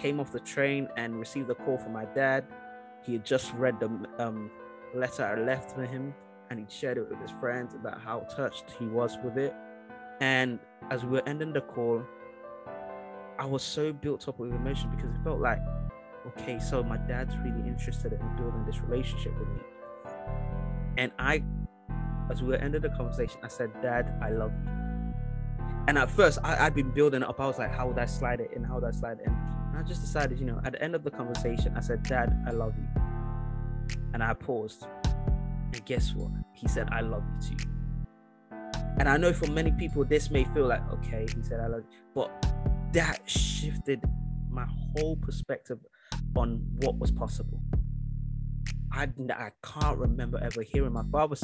came off the train and received a call from my dad. He had just read the um, letter I left for him and he shared it with his friends about how touched he was with it. And as we were ending the call, I was so built up with emotion because it felt like, okay, so my dad's really interested in building this relationship with me. And I, as we were ending the conversation, I said, Dad, I love you. And at first, I, had been building up. I was like, how would I slide it in? How would I slide it in? And I just decided, you know, at the end of the conversation, I said, Dad, I love you. And I paused. And guess what? He said, I love you too. And I know for many people, this may feel like, okay, he said, I love you. But that shifted my whole perspective on what was possible. I, I can't remember ever hearing my father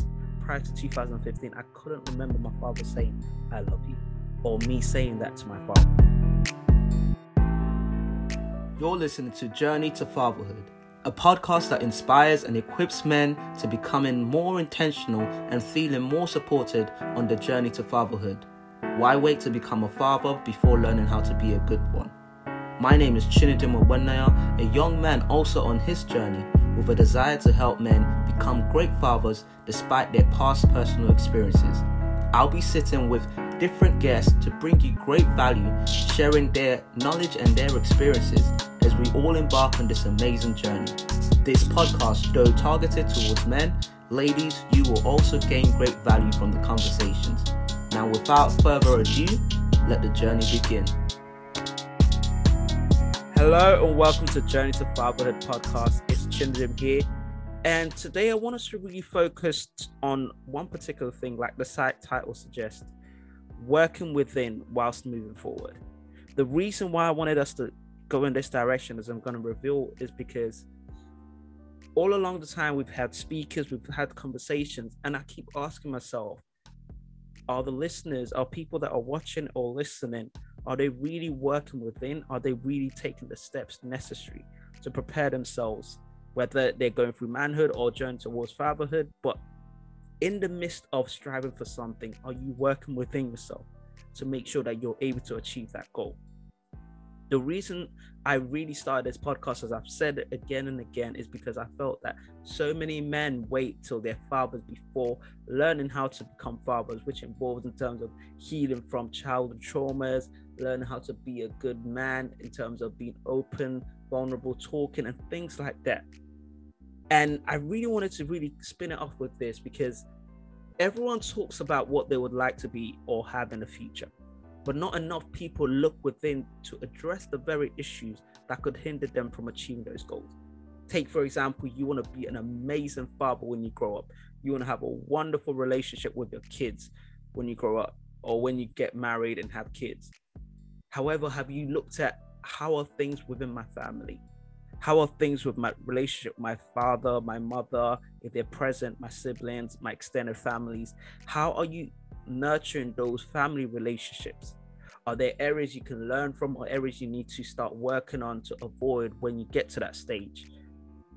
prior to 2015. I couldn't remember my father saying, I love you, or me saying that to my father. You're listening to Journey to Fatherhood, a podcast that inspires and equips men to becoming more intentional and feeling more supported on the journey to fatherhood. Why wait to become a father before learning how to be a good one? My name is Chinedum Wenaya, a young man also on his journey with a desire to help men become great fathers despite their past personal experiences. I'll be sitting with different guests to bring you great value, sharing their knowledge and their experiences as we all embark on this amazing journey. This podcast, though targeted towards men, ladies, you will also gain great value from the conversations. Now, without further ado, let the journey begin. Hello and welcome to Journey to Fatherhood podcast. It's Chinedum here, and today I want us to really focus on one particular thing, like the site title suggests, working within whilst moving forward. The reason why I wanted us to go in this direction, as I'm going to reveal, is because all along the time we've had speakers, we've had conversations, and I keep asking myself, are the listeners, are people that are watching or listening, are they really working within? Are they really taking the steps necessary to prepare themselves, whether they're going through manhood or journey towards fatherhood? But in the midst of striving for something, are you working within yourself to make sure that you're able to achieve that goal? the reason I really started this podcast, as I've said it again and again, is because I felt that so many men wait till they're fathers before learning how to become fathers, which involves in terms of healing from childhood traumas, learning how to be a good man in terms of being open, vulnerable, talking, and things like that. And I really wanted to really spin it off with this because everyone talks about what they would like to be or have in the future but not enough people look within to address the very issues that could hinder them from achieving those goals. Take, for example, you want to be an amazing father when you grow up. You want to have a wonderful relationship with your kids when you grow up or when you get married and have kids. However, have you looked at how are things within my family? How are things with my relationship, my father, my mother, if they're present, my siblings, my extended families? How are you nurturing those family relationships? Are there areas you can learn from or areas you need to start working on to avoid when you get to that stage?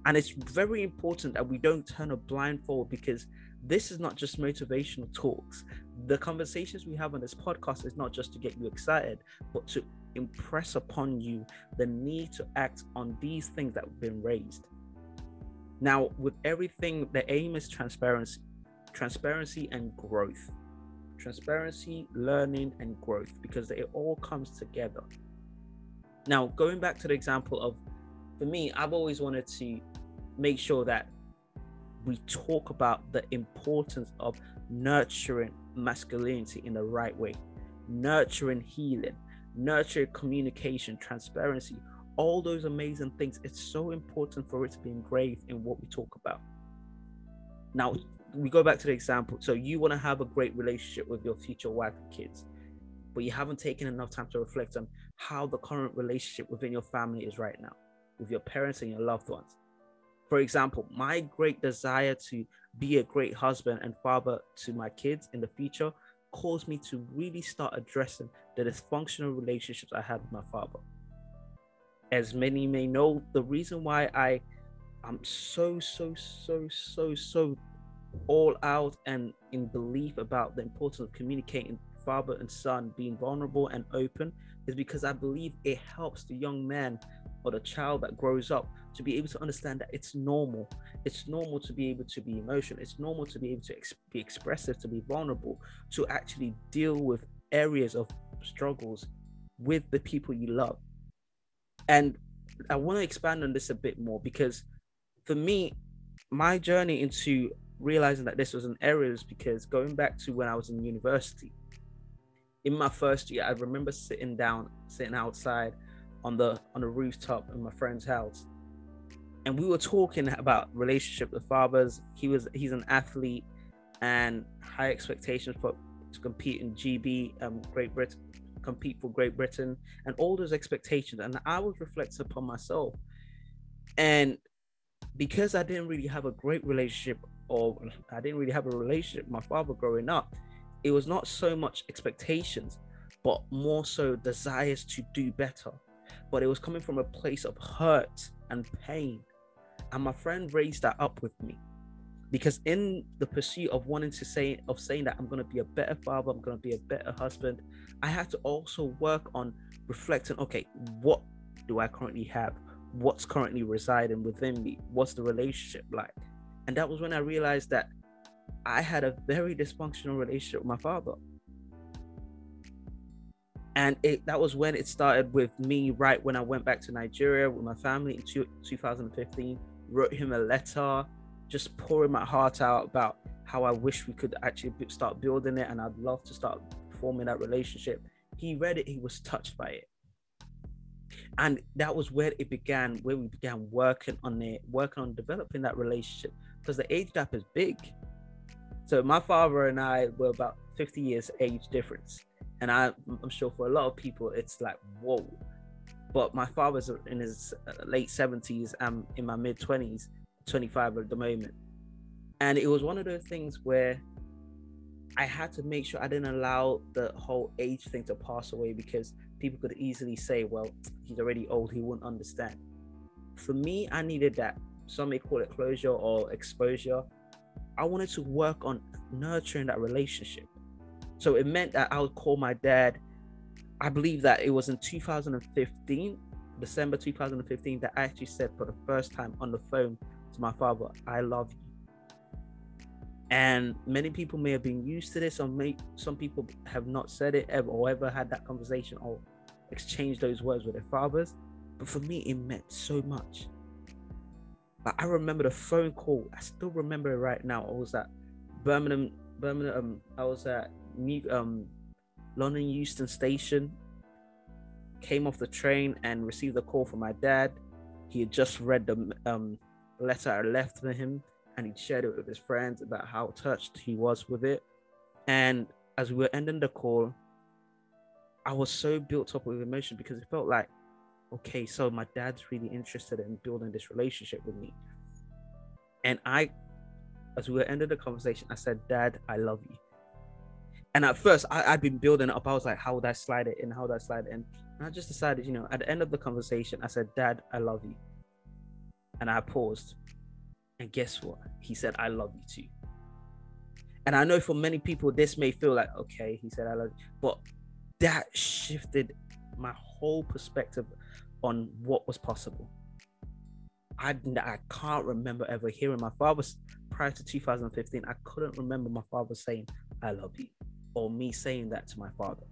And it's very important that we don't turn a blind forward because this is not just motivational talks. The conversations we have on this podcast is not just to get you excited, but to impress upon you the need to act on these things that have been raised. Now, with everything, the aim is transparency, transparency and growth transparency, learning, and growth because it all comes together. Now, going back to the example of, for me, I've always wanted to make sure that we talk about the importance of nurturing masculinity in the right way, nurturing healing, nurturing communication, transparency, all those amazing things. It's so important for it to be engraved in what we talk about. Now, we go back to the example. So you want to have a great relationship with your future wife and kids, but you haven't taken enough time to reflect on how the current relationship within your family is right now, with your parents and your loved ones. For example, my great desire to be a great husband and father to my kids in the future caused me to really start addressing the dysfunctional relationships I had with my father. As many may know, the reason why I I'm so so so so so all out and in belief about the importance of communicating father and son being vulnerable and open is because I believe it helps the young man or the child that grows up to be able to understand that it's normal. It's normal to be able to be emotional. It's normal to be able to ex- be expressive, to be vulnerable, to actually deal with areas of struggles with the people you love. And I want to expand on this a bit more because for me, my journey into realizing that this was an error is because going back to when I was in university, in my first year, I remember sitting down, sitting outside on the on the rooftop in my friend's house, and we were talking about relationship with fathers. He was he's an athlete and high expectations for to compete in GB, um, Great Britain, compete for Great Britain, and all those expectations. And I was reflecting upon myself, and because I didn't really have a great relationship, or I didn't really have a relationship with my father growing up, it was not so much expectations, but more so desires to do better. But it was coming from a place of hurt and pain. And my friend raised that up with me. Because in the pursuit of wanting to say of saying that I'm gonna be a better father, I'm gonna be a better husband, I had to also work on reflecting, okay, what do I currently have? What's currently residing within me? What's the relationship like? And that was when I realized that I had a very dysfunctional relationship with my father. And it, that was when it started with me, right when I went back to Nigeria with my family in two, 2015, wrote him a letter, just pouring my heart out about how I wish we could actually start building it and I'd love to start forming that relationship. He read it, he was touched by it. And that was where it began, where we began working on it, working on developing that relationship because the age gap is big so my father and I were about 50 years age difference. And I, I'm sure for a lot of people, it's like, whoa. But my father's in his uh, late 70s. I'm in my mid 20s, 25 at the moment. And it was one of those things where I had to make sure I didn't allow the whole age thing to pass away because people could easily say, well, he's already old, he wouldn't understand. For me, I needed that. Some may call it closure or exposure. I wanted to work on nurturing that relationship. So it meant that I would call my dad. I believe that it was in 2015, December 2015, that I actually said for the first time on the phone to my father, I love you. And many people may have been used to this, or may, some people have not said it ever or ever had that conversation or exchanged those words with their fathers. But for me, it meant so much. But I remember the phone call. I still remember it right now. I was at Birmingham, Birmingham. Um, I was at New, um, London Euston Station. Came off the train and received a call from my dad. He had just read the um, letter I left for him, and he shared it with his friends about how touched he was with it. And as we were ending the call, I was so built up with emotion because it felt like okay, so my dad's really interested in building this relationship with me. And I, as we were ending the conversation, I said, Dad, I love you. And at first, I, had been building up. I was like, how would I slide it in? How would I slide it in? And I just decided, you know, at the end of the conversation, I said, Dad, I love you. And I paused. And guess what? He said, I love you too. And I know for many people, this may feel like, okay, he said, I love you. But that shifted my whole perspective on what was possible. I, I can't remember ever hearing my father prior to 2015. I couldn't remember my father saying, I love you, or me saying that to my father.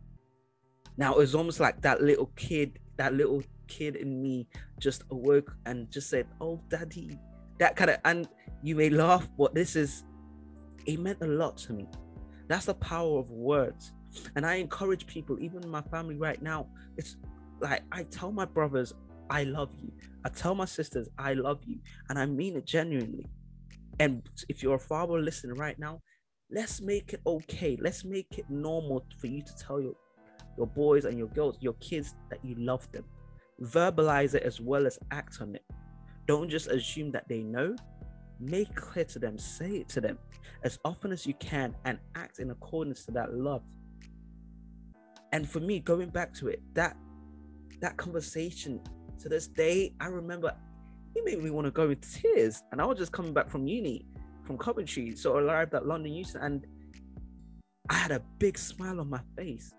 Now it was almost like that little kid, that little kid in me just awoke and just said, Oh, daddy. That kind of, and you may laugh, but this is, it meant a lot to me. That's the power of words. And I encourage people, even my family right now, it's like I tell my brothers, I love you. I tell my sisters, I love you. And I mean it genuinely. And if you're a father listening right now, let's make it okay. Let's make it normal for you to tell your your boys and your girls, your kids that you love them. Verbalize it as well as act on it. Don't just assume that they know. Make clear to them, say it to them as often as you can and act in accordance to that love. And for me, going back to it, that that conversation to this day, I remember it made me want to go in tears. And I was just coming back from uni, from Coventry, so arrived at London Euston, and I had a big smile on my face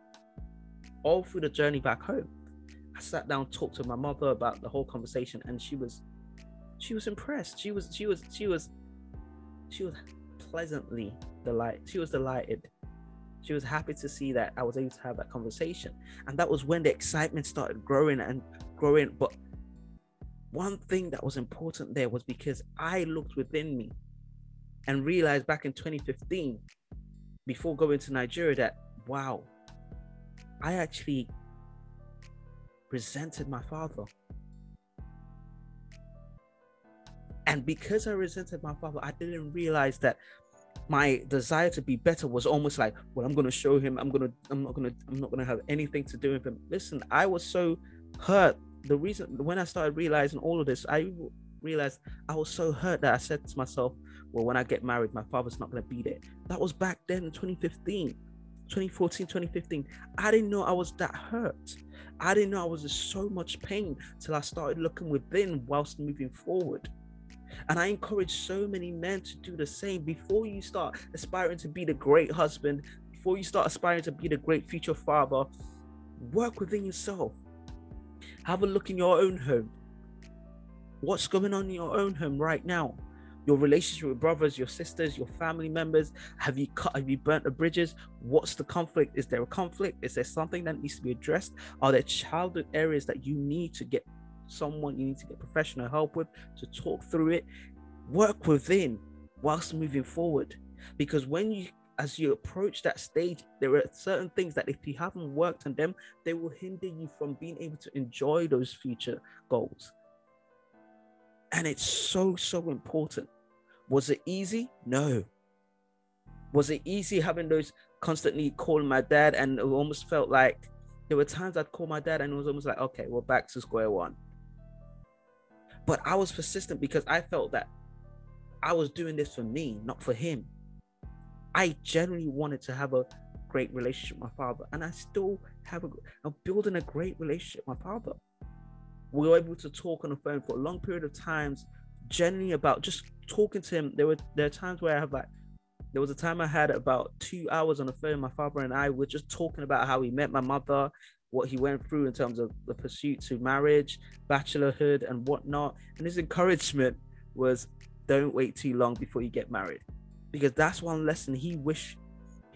all through the journey back home. I sat down, talked to my mother about the whole conversation, and she was she was impressed. She was she was she was she was pleasantly delighted. She was delighted. She was happy to see that I was able to have that conversation. And that was when the excitement started growing and growing. But one thing that was important there was because I looked within me and realized back in 2015, before going to Nigeria, that wow, I actually resented my father. And because I resented my father, I didn't realize that my desire to be better was almost like, well, I'm gonna show him, I'm gonna, I'm not gonna, I'm not gonna have anything to do with him. Listen, I was so hurt. The reason when I started realizing all of this, I realized I was so hurt that I said to myself, well, when I get married, my father's not gonna be there. That was back then in 2015. 2014 2015 i didn't know i was that hurt i didn't know i was in so much pain till i started looking within whilst moving forward and I encourage so many men to do the same before you start aspiring to be the great husband, before you start aspiring to be the great future father. Work within yourself. Have a look in your own home. What's going on in your own home right now? Your relationship with brothers, your sisters, your family members. Have you cut? Have you burnt the bridges? What's the conflict? Is there a conflict? Is there something that needs to be addressed? Are there childhood areas that you need to get someone you need to get professional help with to talk through it work within whilst moving forward because when you as you approach that stage there are certain things that if you haven't worked on them they will hinder you from being able to enjoy those future goals and it's so so important was it easy no was it easy having those constantly calling my dad and it almost felt like there were times I'd call my dad and it was almost like, okay, we're back to square one. But I was persistent because I felt that I was doing this for me, not for him. I genuinely wanted to have a great relationship with my father, and I still have a. I'm building a great relationship with my father. We were able to talk on the phone for a long period of times, generally about just talking to him. There were there are times where I have like, there was a time I had about two hours on the phone. My father and I were just talking about how he met my mother, what he went through in terms of the pursuit to marriage, bachelorhood, and whatnot. And his encouragement was don't wait too long before you get married. Because that's one lesson he wished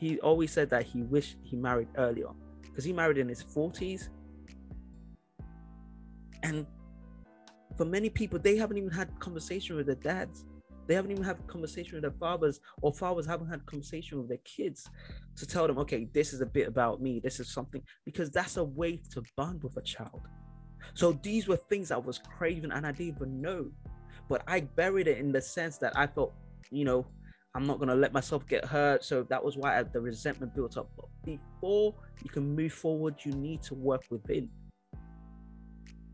he always said that he wished he married earlier. Because he married in his 40s. And for many people, they haven't even had conversation with their dads. They haven't even had conversation with their fathers, or fathers haven't had conversation with their kids to tell them, okay, this is a bit about me. This is something because that's a way to bond with a child. So these were things I was craving and I didn't even know. But I buried it in the sense that I thought, you know, I'm not gonna let myself get hurt. So that was why I, the resentment built up. But before you can move forward, you need to work within.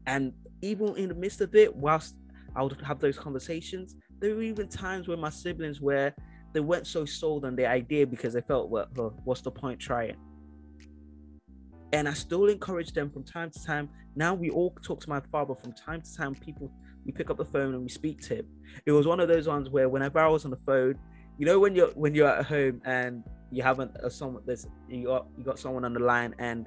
And even in the midst of it, whilst I would have those conversations, there were even times where my siblings where they weren't so sold on the idea because they felt, well, well what's the point trying? And I still encourage them from time to time. Now we all talk to my father from time to time. People, we pick up the phone and we speak to him. It was one of those ones where whenever I was on the phone, you know, when you're when you're at home and you haven't uh, someone there's you got you got someone on the line and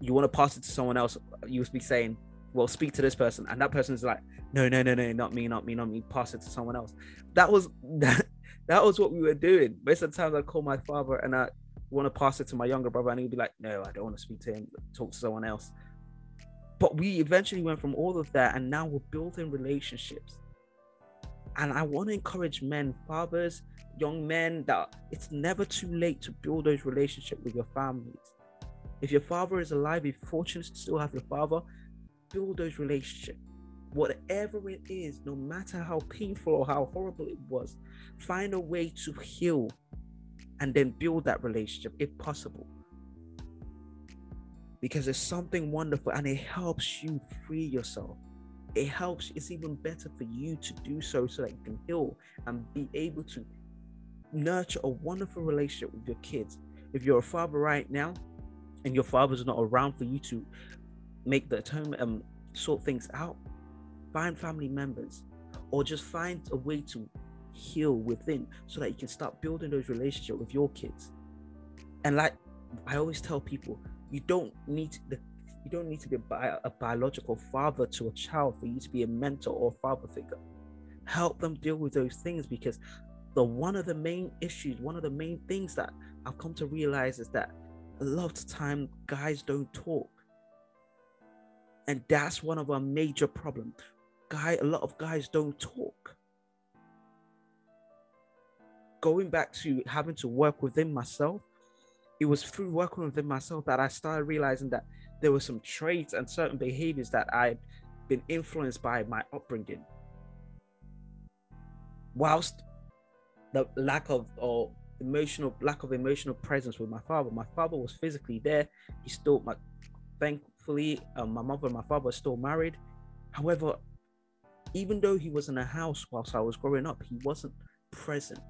you want to pass it to someone else, you will be saying, well, speak to this person, and that person's like, no, no, no, no, not me, not me, not me. Pass it to someone else. That was that. That was what we were doing. Most of the times, I call my father and I want to pass it to my younger brother, and he'd be like, "No, I don't want to speak to him. Talk to someone else." But we eventually went from all of that, and now we're building relationships. And I want to encourage men, fathers, young men, that it's never too late to build those relationships with your families. If your father is alive, if you're fortunate to still have your father, build those relationships whatever it is, no matter how painful or how horrible it was, find a way to heal and then build that relationship if possible. Because it's something wonderful and it helps you free yourself. It helps, it's even better for you to do so so that you can heal and be able to nurture a wonderful relationship with your kids. If you're a father right now and your father's not around for you to make the atonement um sort things out, find family members or just find a way to heal within so that you can start building those relationships with your kids and like i always tell people you don't need the You don't need to be a, bi- a biological father to a child for you to be a mentor or father figure. Help them deal with those things because the one of the main issues, one of the main things that I've come to realize is that a lot of time guys don't talk. And that's one of our major problems. Guy, a lot of guys don't talk. Going back to having to work within myself, it was through working within myself that I started realizing that there were some traits and certain behaviors that I'd been influenced by my upbringing. Whilst the lack of or emotional lack of emotional presence with my father, my father was physically there. He still my thankfully um, my mother and my father are still married. However, even though he was in a house whilst I was growing up, he wasn't present.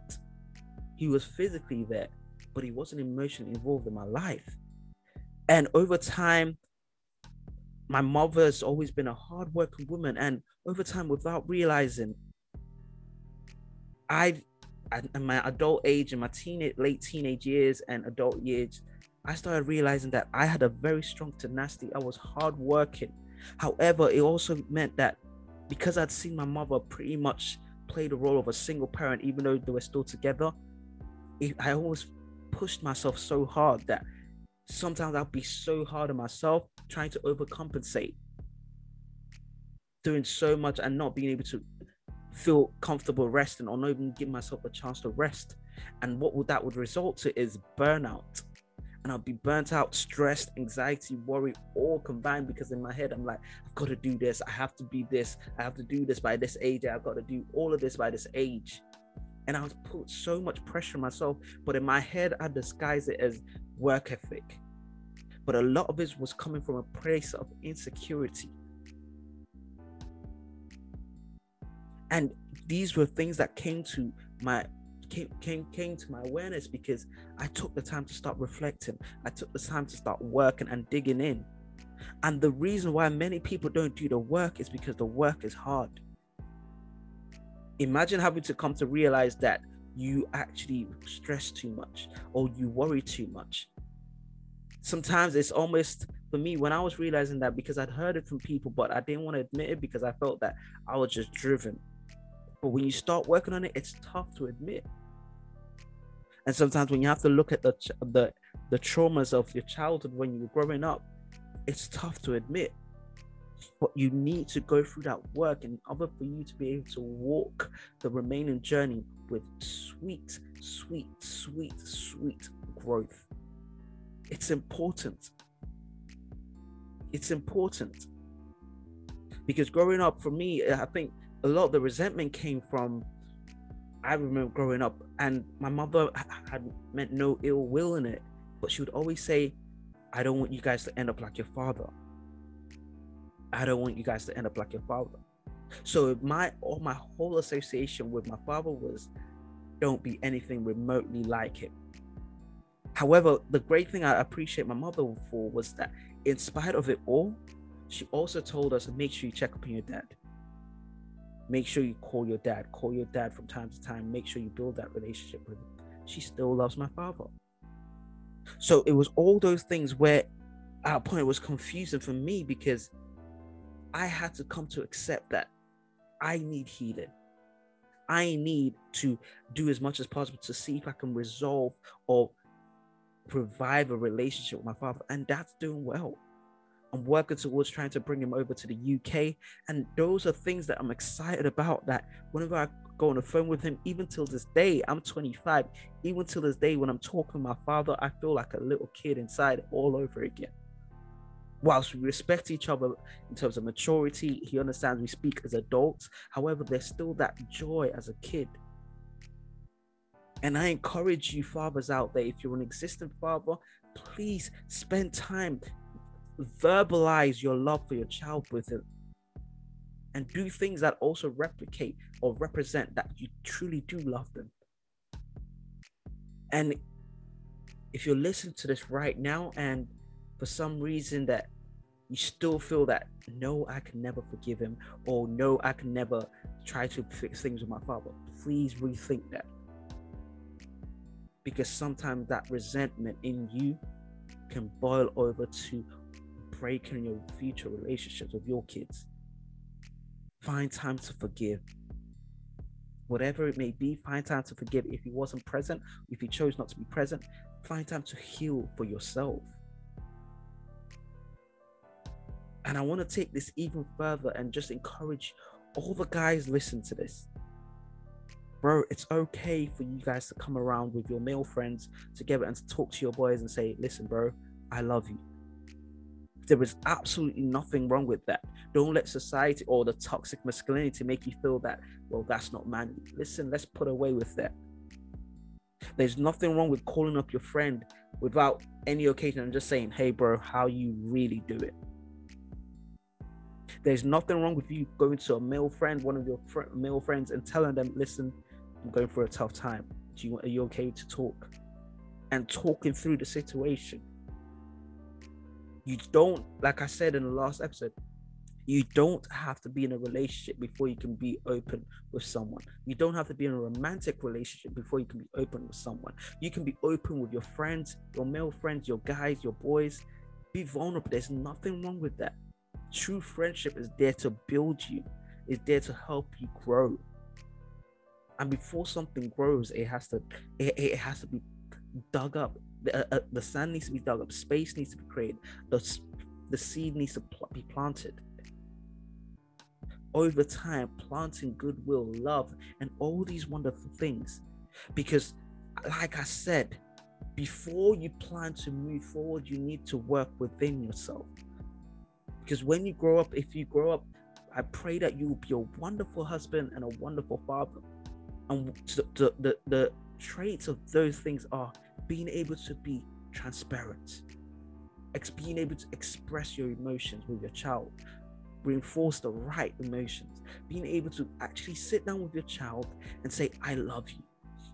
He was physically there, but he wasn't emotionally involved in my life. And over time, my mother's always been a hardworking woman, and over time, without realizing, I've in my adult age, in my teenage, late teenage years and adult years, I started realizing that I had a very strong tenacity. I was hardworking. However, it also meant that because I'd seen my mother pretty much play the role of a single parent, even though they were still together, it, I always pushed myself so hard that sometimes I'd be so hard on myself trying to overcompensate, doing so much and not being able to feel comfortable resting or not even give myself a chance to rest. And what would that would result to is burnout. And I'll be burnt out, stressed, anxiety, worry, all combined because in my head I'm like, I've got to do this, I have to be this, I have to do this by this age, I've got to do all of this by this age and I was put so much pressure on myself. But in my head, I disguised it as work ethic. But a lot of it was coming from a place of insecurity. And these were things that came to my came, came came to my awareness because I took the time to start reflecting. I took the time to start working and digging in. And the reason why many people don't do the work is because the work is hard imagine having to come to realize that you actually stress too much or you worry too much. Sometimes it's almost for me when I was realizing that because I'd heard it from people, but I didn't want to admit it because I felt that I was just driven. But when you start working on it, it's tough to admit. And sometimes when you have to look at the the the traumas of your childhood when you were growing up, it's tough to admit but you need to go through that work in order for you to be able to walk the remaining journey with sweet, sweet, sweet, sweet growth. It's important. It's important because growing up for me, I think a lot of the resentment came from. I remember growing up, and my mother had meant no ill will in it, but she would always say, "I don't want you guys to end up like your father." I don't want you guys to end up like your father. So my all my whole association with my father was don't be anything remotely like him. However, the great thing I appreciate my mother for was that in spite of it all, she also told us make sure you check up on your dad. Make sure you call your dad, call your dad from time to time, make sure you build that relationship with him. She still loves my father. So it was all those things where a point was confusing for me because I had to come to accept that I need healing. I need to do as much as possible to see if I can resolve or revive a relationship with my father. And that's doing well. I'm working towards trying to bring him over to the UK. And those are things that I'm excited about. That whenever I go on the phone with him, even till this day, I'm 25, even till this day, when I'm talking to my father, I feel like a little kid inside all over again whilst we respect each other in terms of maturity, he understands we speak as adults. However, there's still that joy as a kid. And I encourage you, fathers out there, if you're an existing father, please spend time, verbalize your love for your child with him, and do things that also replicate or represent that you truly do love them. And if you're listening to this right now and for some reason that you still feel that no, I can never forgive him, or no, I can never try to fix things with my father, please rethink that. Because sometimes that resentment in you can boil over to breaking in your future relationships with your kids. Find time to forgive. Whatever it may be, find time to forgive. If he wasn't present, if he chose not to be present, find time to heal for yourself. And I want to take this even further and just encourage all the guys listen to this bro, it's okay for you guys to come around with your male friends together and to talk to your boys and say, listen, bro, I love you. There is absolutely nothing wrong with that. Don't let society or the toxic masculinity make you feel that, well, that's not manly. Listen, let's put away with that. There's nothing wrong with calling up your friend without any occasion and just saying, hey, bro, how you really do it. There's nothing wrong with you going to a male friend, one of your fr- male friends, and telling them, listen, I'm going through a tough time. Do you are you okay to talk? And talking through the situation. You don't, like I said in the last episode, you don't have to be in a relationship before you can be open with someone. You don't have to be in a romantic relationship before you can be open with someone. You can be open with your friends, your male friends, your guys, your boys. Be vulnerable. There's nothing wrong with that. True friendship is there to build you, is there to help you grow and before something grows it has to it, it has to be dug up the, uh, uh, the sand needs to be dug up space needs to be created the, the seed needs to pl- be planted. Over time planting goodwill love and all these wonderful things because like i said before you plan to move forward you need to work within yourself. Because when you grow up if you grow up i pray that you will be a wonderful husband and a wonderful father. And the, the, the traits of those things are being able to be transparent ex- being able to express your emotions with your child reinforce the right emotions being able to actually sit down with your child and say i love you.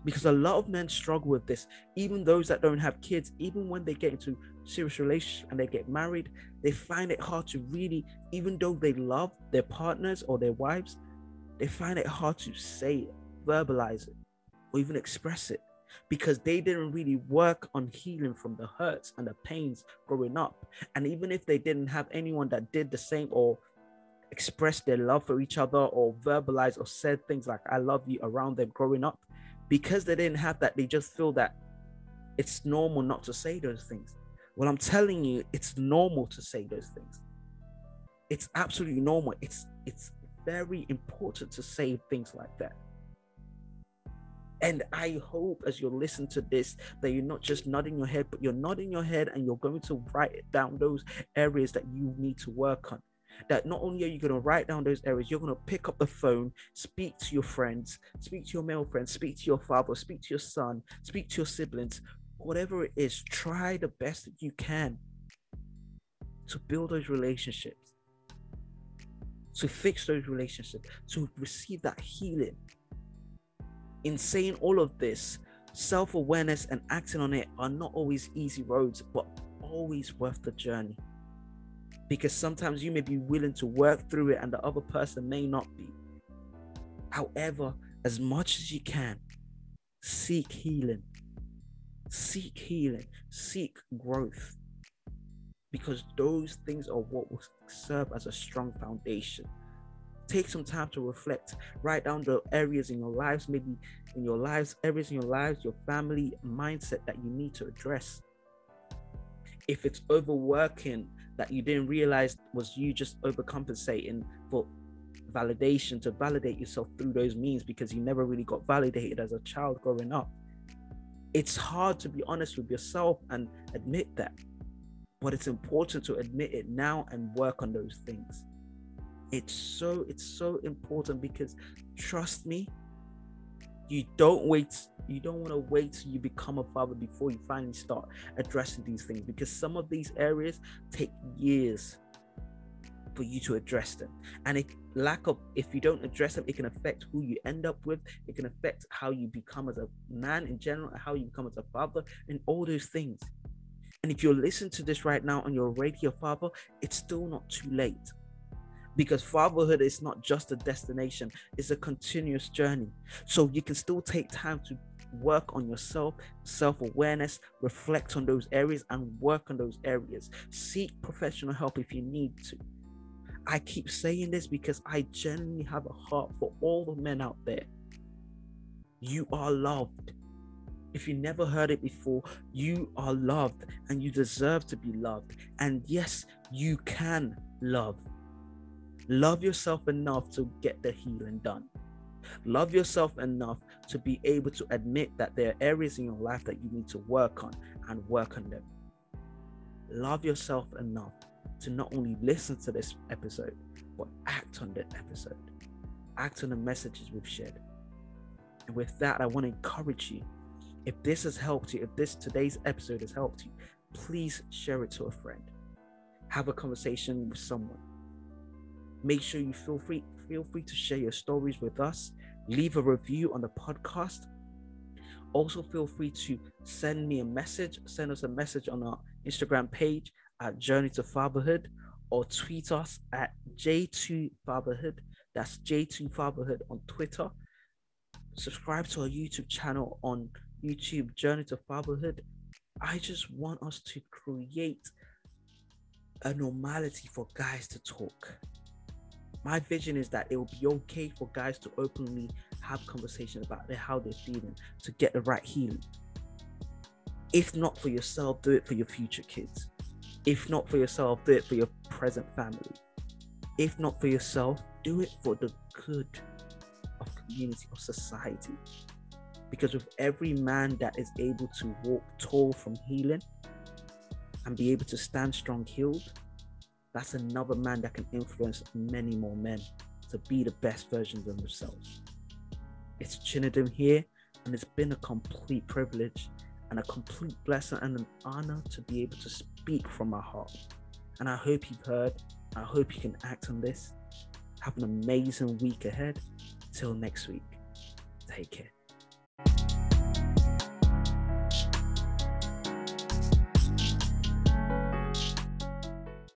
Because a lot of men struggle with this. Even those that don't have kids even when they get into serious relationship and they get married they find it hard to really even though they love their partners or their wives they find it hard to say it verbalize it or even express it because they didn't really work on healing from the hurts and the pains growing up. And even if they didn't have anyone that did the same or expressed their love for each other or verbalized or said things like I love you around them growing up, because they didn't have that, they just feel that it's normal not to say those things. Well, I'm telling you, it's normal to say those things. It's absolutely normal. It's it's very important to say things like that. And I hope as you listen to this that you're not just nodding your head, but you're nodding your head and you're going to write down those areas that you need to work on. That not only are you going to write down those areas, you're going to pick up the phone, speak to your friends, speak to your male friends, speak to your father, speak to your son, speak to your siblings, whatever it is, try the best that you can to build those relationships, to fix those relationships, to receive that healing in saying all of this, self awareness and acting on it are not always easy roads, but always worth the journey. Because sometimes you may be willing to work through it and the other person may not be. However, as much as you can, seek healing. Seek healing. Seek growth. Because those things are what will serve as a strong foundation take some time to reflect write down the areas in your lives maybe in your lives areas in your lives your family mindset that you need to address. If it's overworking that you didn't realize was you just overcompensating for validation to validate yourself through those means because you never really got validated as a child growing up it's hard to be honest with yourself and admit that. But it's important to admit it now and work on those things it's so it's so important because trust me you don't wait you don't want to wait till you become a father before you finally start addressing these things because some of these areas take years for you to address them. And if lack of if you don't address them it can affect who you end up with it can affect how you become as a man in general how you become as a father and all those things. And if you're listening to this right now and you're a father it's still not too late because fatherhood is not just a destination it's a continuous journey so you can still take time to work on yourself, self awareness, reflect on those areas, and work on those areas. Seek professional help if you need to. I keep saying this because I genuinely have a heart for all the men out there. You are loved. If you never heard it before, you are loved and you deserve to be loved. And yes, you can love. Love yourself enough to get the healing done. Love yourself enough to be able to admit that there are areas in your life that you need to work on and work on them. Love yourself enough to not only listen to this episode, but act on the episode. Act on the messages we've shared. And with that, I want to encourage you. If this has helped you, if this today's episode has helped you, please share it to a friend. Have a conversation with someone. Make sure you feel free feel free to share your stories with us. Leave a review on the podcast. Also, feel free to send me a message. Send us a message on our Instagram page at Journey to Fatherhood or tweet us at J2 Fatherhood. That's J2 Fatherhood on Twitter. Subscribe to our YouTube channel on YouTube, Journey to Fatherhood. I just want us to create a normality for guys to talk. My vision is that it will be okay for guys to openly have conversations about how they're feeling to get the right healing. If not for yourself, do it for your future kids. If not for yourself, do it for your present family. If not for yourself, do it for the good of community, of society. Because with every man that is able to walk tall from healing and be able to stand strong healed, that's another man that can influence many more men to be the best versions of themselves. It's Chinedum here, and it's been a complete privilege and a complete blessing and an honor to be able to speak from my heart. And I hope you've heard. I hope you can act on this. Have an amazing week ahead. Till next week. Take care.